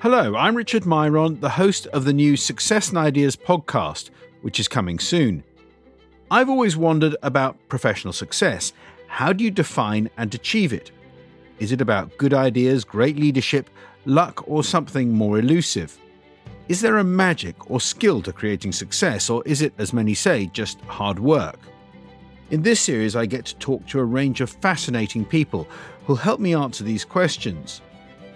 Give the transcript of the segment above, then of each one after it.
Hello, I'm Richard Miron, the host of the new Success and Ideas podcast, which is coming soon. I've always wondered about professional success. How do you define and achieve it? Is it about good ideas, great leadership, luck, or something more elusive? Is there a magic or skill to creating success, or is it, as many say, just hard work? In this series, I get to talk to a range of fascinating people who'll help me answer these questions.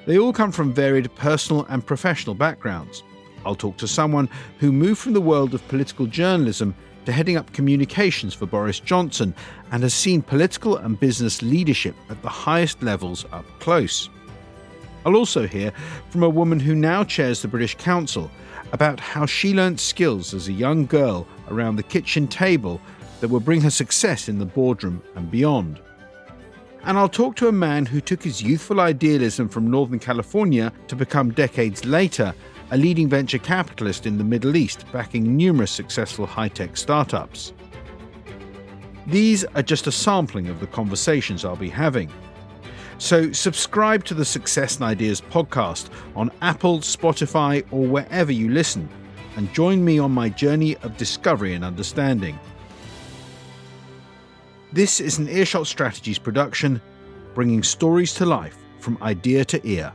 They all come from varied personal and professional backgrounds. I'll talk to someone who moved from the world of political journalism to heading up communications for Boris Johnson and has seen political and business leadership at the highest levels up close. I'll also hear from a woman who now chairs the British Council about how she learnt skills as a young girl around the kitchen table that will bring her success in the boardroom and beyond. And I'll talk to a man who took his youthful idealism from Northern California to become decades later a leading venture capitalist in the Middle East, backing numerous successful high tech startups. These are just a sampling of the conversations I'll be having. So, subscribe to the Success and Ideas podcast on Apple, Spotify, or wherever you listen, and join me on my journey of discovery and understanding. This is an Earshot Strategies production, bringing stories to life from idea to ear.